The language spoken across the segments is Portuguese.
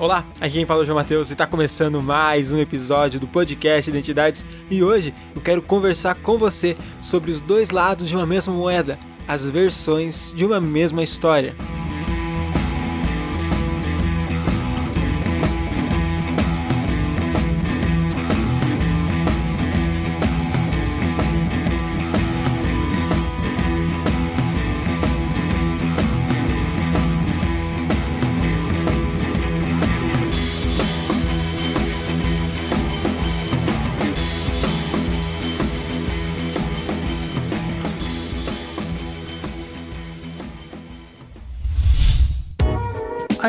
Olá, aqui quem fala é o João Matheus e está começando mais um episódio do podcast Identidades e hoje eu quero conversar com você sobre os dois lados de uma mesma moeda, as versões de uma mesma história.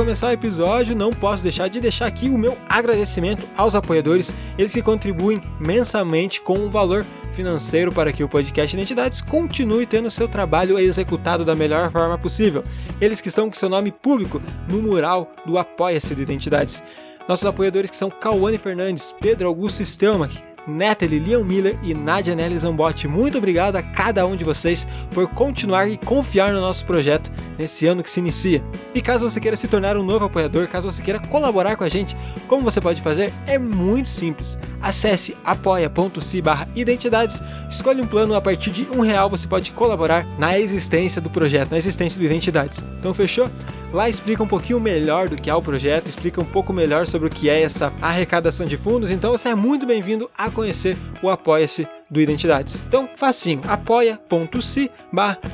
Começar o episódio, não posso deixar de deixar aqui o meu agradecimento aos apoiadores, eles que contribuem mensalmente com um valor financeiro para que o podcast Identidades continue tendo seu trabalho executado da melhor forma possível. Eles que estão com seu nome público no mural do Apoia-se do Identidades. Nossos apoiadores que são Cauane Fernandes, Pedro Augusto Stelmach, Natalie Leon Miller e Nadia Nelly Zambotti. Muito obrigado a cada um de vocês por continuar e confiar no nosso projeto nesse ano que se inicia. E caso você queira se tornar um novo apoiador, caso você queira colaborar com a gente, como você pode fazer? É muito simples. Acesse apoia.se identidades, escolhe um plano a partir de um real você pode colaborar na existência do projeto, na existência do Identidades. Então fechou? Lá explica um pouquinho melhor do que é o projeto, explica um pouco melhor sobre o que é essa arrecadação de fundos, então você é muito bem-vindo a conhecer o Apoia-se do Identidades. Então, facinho, apoia.se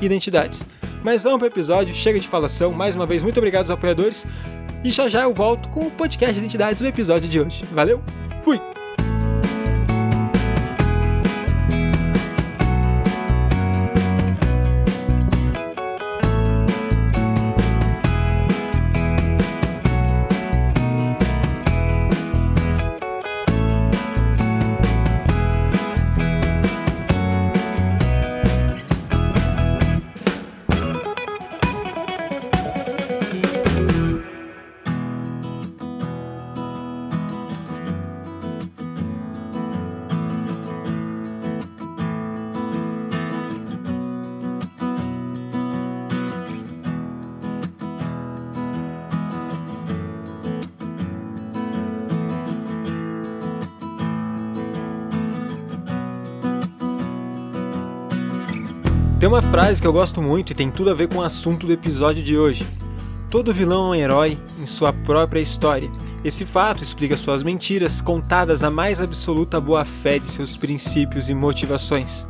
identidades. Mas vamos para o episódio, chega de falação, mais uma vez, muito obrigado aos apoiadores, e já já eu volto com o podcast Identidades no episódio de hoje. Valeu, fui! Tem uma frase que eu gosto muito e tem tudo a ver com o assunto do episódio de hoje. Todo vilão é um herói em sua própria história. Esse fato explica suas mentiras contadas na mais absoluta boa-fé de seus princípios e motivações.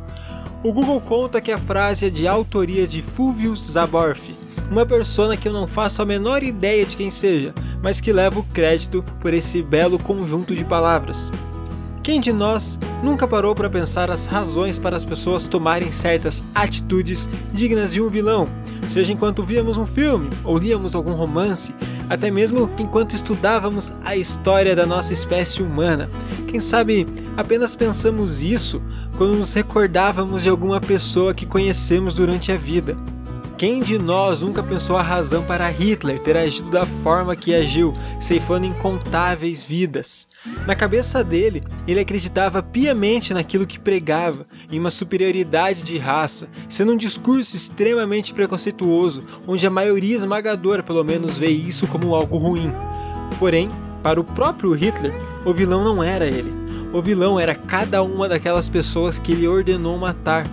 O Google conta que a frase é de autoria de Fulvio Zaborfi, uma persona que eu não faço a menor ideia de quem seja, mas que leva o crédito por esse belo conjunto de palavras. Quem de nós nunca parou para pensar as razões para as pessoas tomarem certas atitudes dignas de um vilão, seja enquanto víamos um filme ou líamos algum romance, até mesmo enquanto estudávamos a história da nossa espécie humana? Quem sabe apenas pensamos isso quando nos recordávamos de alguma pessoa que conhecemos durante a vida. Quem de nós nunca pensou a razão para Hitler ter agido da forma que agiu, ceifando incontáveis vidas? Na cabeça dele, ele acreditava piamente naquilo que pregava, em uma superioridade de raça, sendo um discurso extremamente preconceituoso, onde a maioria esmagadora pelo menos vê isso como algo ruim. Porém, para o próprio Hitler, o vilão não era ele. O vilão era cada uma daquelas pessoas que ele ordenou matar,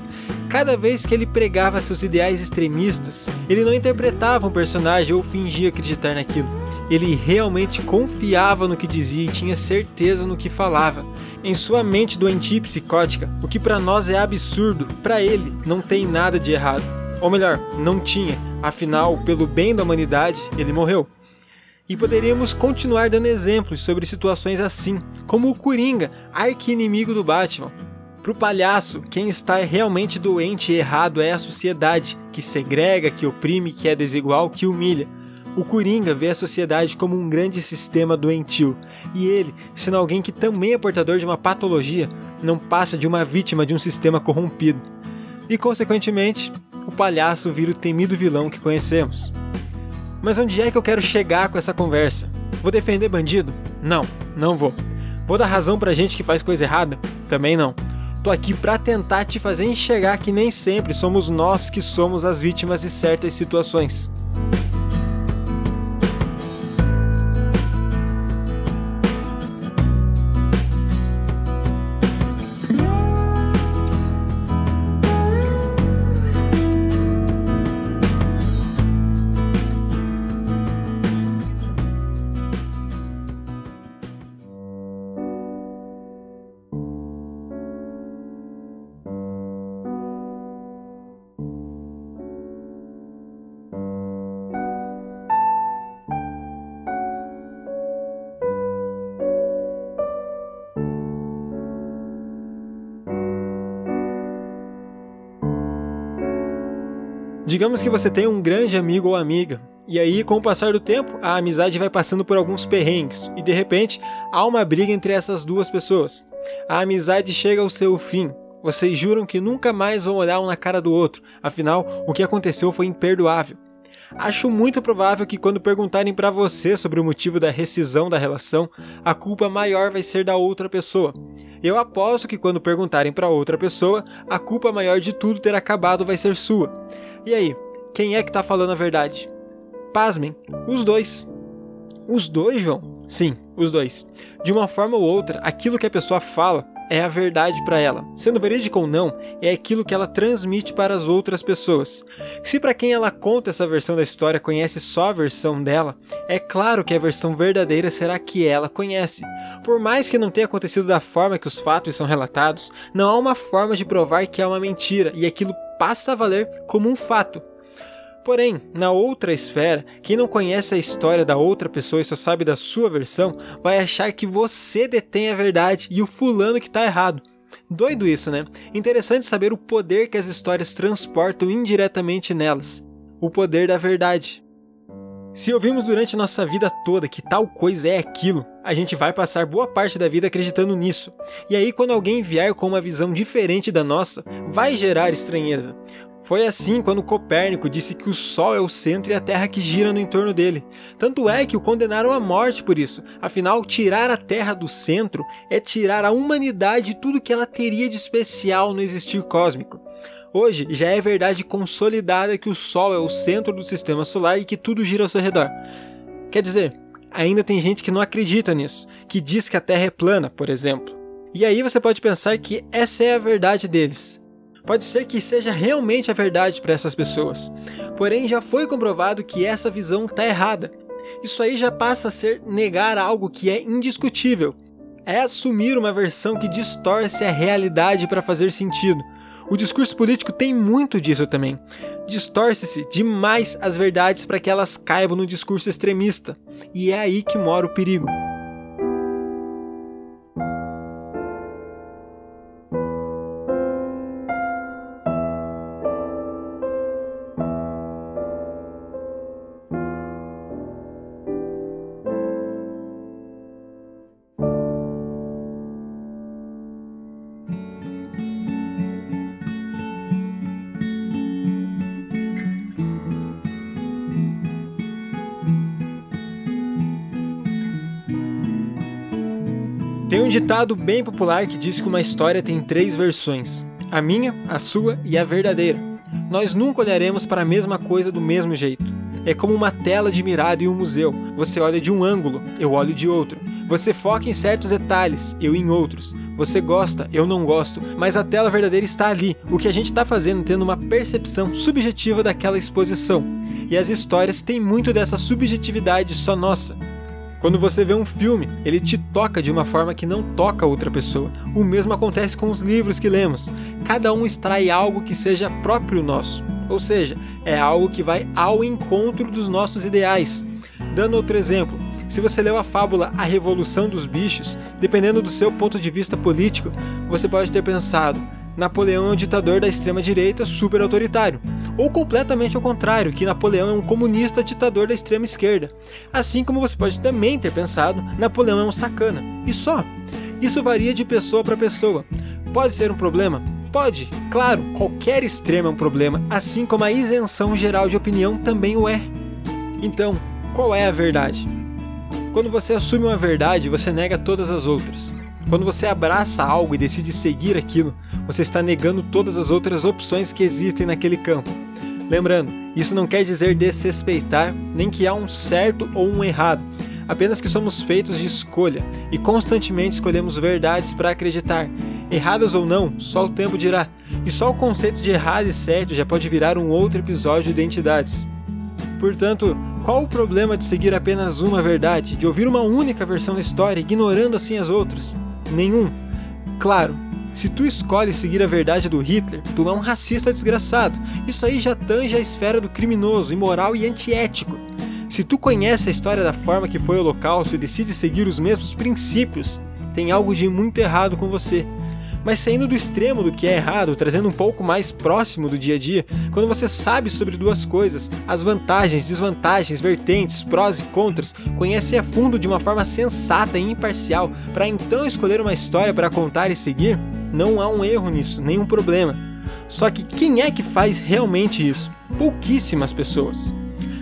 Cada vez que ele pregava seus ideais extremistas, ele não interpretava um personagem ou fingia acreditar naquilo. Ele realmente confiava no que dizia e tinha certeza no que falava. Em sua mente doentia e psicótica, o que para nós é absurdo, para ele não tem nada de errado. Ou melhor, não tinha, afinal, pelo bem da humanidade, ele morreu. E poderíamos continuar dando exemplos sobre situações assim, como o Coringa, arqui-inimigo do Batman, Pro palhaço, quem está realmente doente e errado é a sociedade, que segrega, que oprime, que é desigual, que humilha. O Coringa vê a sociedade como um grande sistema doentio, e ele, sendo alguém que também é portador de uma patologia, não passa de uma vítima de um sistema corrompido. E, consequentemente, o palhaço vira o temido vilão que conhecemos. Mas onde é que eu quero chegar com essa conversa? Vou defender bandido? Não, não vou. Vou dar razão pra gente que faz coisa errada? Também não. Tô aqui pra tentar te fazer enxergar que nem sempre somos nós que somos as vítimas de certas situações. Digamos que você tem um grande amigo ou amiga, e aí, com o passar do tempo, a amizade vai passando por alguns perrengues, e de repente há uma briga entre essas duas pessoas. A amizade chega ao seu fim. Vocês juram que nunca mais vão olhar um na cara do outro, afinal, o que aconteceu foi imperdoável. Acho muito provável que quando perguntarem para você sobre o motivo da rescisão da relação, a culpa maior vai ser da outra pessoa. Eu aposto que quando perguntarem para outra pessoa, a culpa maior de tudo ter acabado vai ser sua. E aí, quem é que tá falando a verdade? Pasmem, os dois. Os dois, João? Sim, os dois. De uma forma ou outra, aquilo que a pessoa fala é a verdade para ela. Sendo verídico ou não, é aquilo que ela transmite para as outras pessoas. Se para quem ela conta essa versão da história conhece só a versão dela, é claro que a versão verdadeira será que ela conhece. Por mais que não tenha acontecido da forma que os fatos são relatados, não há uma forma de provar que é uma mentira e aquilo passa a valer como um fato. Porém, na outra esfera, quem não conhece a história da outra pessoa e só sabe da sua versão, vai achar que você detém a verdade e o fulano que está errado. Doido isso, né? Interessante saber o poder que as histórias transportam indiretamente nelas. O poder da verdade. Se ouvimos durante nossa vida toda que tal coisa é aquilo, a gente vai passar boa parte da vida acreditando nisso. E aí, quando alguém vier com uma visão diferente da nossa, vai gerar estranheza. Foi assim quando Copérnico disse que o Sol é o centro e a Terra que gira no entorno dele. Tanto é que o condenaram à morte por isso. Afinal, tirar a Terra do centro é tirar a humanidade tudo que ela teria de especial no existir cósmico. Hoje já é verdade consolidada que o Sol é o centro do sistema solar e que tudo gira ao seu redor. Quer dizer, ainda tem gente que não acredita nisso, que diz que a Terra é plana, por exemplo. E aí você pode pensar que essa é a verdade deles. Pode ser que seja realmente a verdade para essas pessoas, porém já foi comprovado que essa visão está errada. Isso aí já passa a ser negar algo que é indiscutível. É assumir uma versão que distorce a realidade para fazer sentido, o discurso político tem muito disso também. Distorce-se demais as verdades para que elas caibam no discurso extremista, e é aí que mora o perigo. Ditado bem popular que diz que uma história tem três versões: a minha, a sua e a verdadeira. Nós nunca olharemos para a mesma coisa do mesmo jeito. É como uma tela de mirada em um museu. Você olha de um ângulo, eu olho de outro. Você foca em certos detalhes, eu em outros. Você gosta, eu não gosto, mas a tela verdadeira está ali. O que a gente está fazendo tendo uma percepção subjetiva daquela exposição. E as histórias têm muito dessa subjetividade só nossa. Quando você vê um filme, ele te toca de uma forma que não toca outra pessoa. O mesmo acontece com os livros que lemos. Cada um extrai algo que seja próprio nosso, ou seja, é algo que vai ao encontro dos nossos ideais. Dando outro exemplo, se você leu a fábula A Revolução dos Bichos, dependendo do seu ponto de vista político, você pode ter pensado: Napoleão é um ditador da extrema-direita super autoritário, ou completamente ao contrário, que Napoleão é um comunista ditador da extrema esquerda. Assim como você pode também ter pensado, Napoleão é um sacana. E só. Isso varia de pessoa para pessoa. Pode ser um problema? Pode, claro, qualquer extremo é um problema, assim como a isenção geral de opinião também o é. Então, qual é a verdade? Quando você assume uma verdade, você nega todas as outras. Quando você abraça algo e decide seguir aquilo, você está negando todas as outras opções que existem naquele campo. Lembrando, isso não quer dizer desrespeitar, nem que há um certo ou um errado, apenas que somos feitos de escolha e constantemente escolhemos verdades para acreditar. Erradas ou não, só o tempo dirá. E só o conceito de errado e certo já pode virar um outro episódio de identidades. Portanto, qual o problema de seguir apenas uma verdade, de ouvir uma única versão da história, ignorando assim as outras? Nenhum. Claro, se tu escolhe seguir a verdade do Hitler, tu é um racista desgraçado. Isso aí já tange a esfera do criminoso, imoral e antiético. Se tu conhece a história da forma que foi o Holocausto e decide seguir os mesmos princípios, tem algo de muito errado com você. Mas saindo do extremo do que é errado, trazendo um pouco mais próximo do dia a dia, quando você sabe sobre duas coisas, as vantagens, desvantagens, vertentes, prós e contras, conhece a fundo de uma forma sensata e imparcial, para então escolher uma história para contar e seguir, não há um erro nisso, nenhum problema. Só que quem é que faz realmente isso? Pouquíssimas pessoas.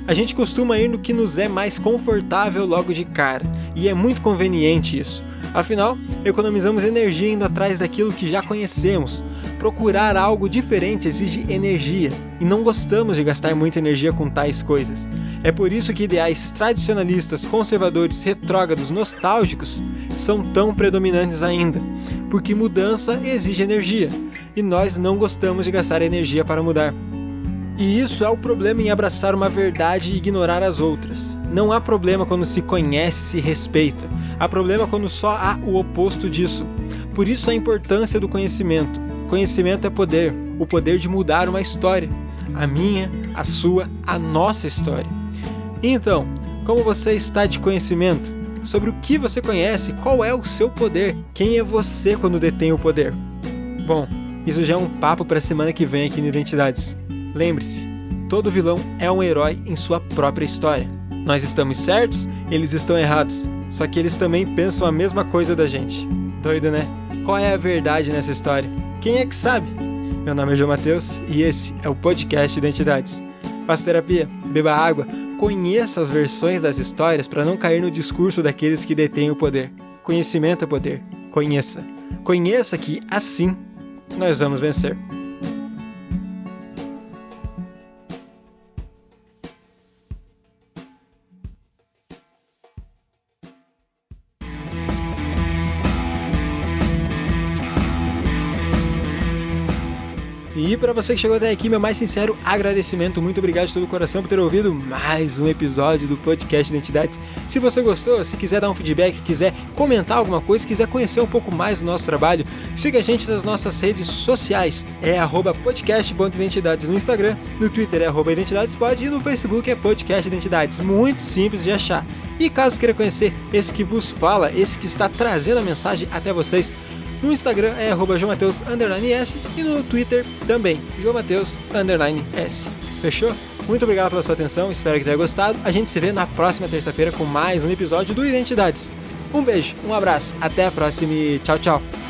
A gente costuma ir no que nos é mais confortável logo de cara, e é muito conveniente isso. Afinal, economizamos energia indo atrás daquilo que já conhecemos. Procurar algo diferente exige energia, e não gostamos de gastar muita energia com tais coisas. É por isso que ideais tradicionalistas, conservadores, retrógrados, nostálgicos são tão predominantes ainda, porque mudança exige energia, e nós não gostamos de gastar energia para mudar. E isso é o problema em abraçar uma verdade e ignorar as outras. Não há problema quando se conhece e se respeita. Há problema quando só há o oposto disso. Por isso a importância do conhecimento. Conhecimento é poder, o poder de mudar uma história. A minha, a sua, a nossa história. Então, como você está de conhecimento? Sobre o que você conhece? Qual é o seu poder? Quem é você quando detém o poder? Bom, isso já é um papo para a semana que vem aqui no Identidades. Lembre-se, todo vilão é um herói em sua própria história. Nós estamos certos, eles estão errados, só que eles também pensam a mesma coisa da gente. Doido, né? Qual é a verdade nessa história? Quem é que sabe? Meu nome é João Matheus e esse é o podcast Identidades. Faça terapia, beba água, conheça as versões das histórias para não cair no discurso daqueles que detêm o poder. Conhecimento é poder. Conheça. Conheça que, assim, nós vamos vencer. E para você que chegou até aqui, meu mais sincero agradecimento. Muito obrigado de todo o coração por ter ouvido mais um episódio do podcast Identidades. Se você gostou, se quiser dar um feedback, quiser comentar alguma coisa, quiser conhecer um pouco mais do nosso trabalho, siga a gente nas nossas redes sociais. É podcast.identidades no Instagram, no Twitter é identidadespod e no Facebook é podcast identidades. Muito simples de achar. E caso queira conhecer esse que vos fala, esse que está trazendo a mensagem até vocês, no Instagram é arroba S e no Twitter também, S. Fechou? Muito obrigado pela sua atenção, espero que tenha gostado. A gente se vê na próxima terça-feira com mais um episódio do Identidades. Um beijo, um abraço, até a próxima e tchau, tchau.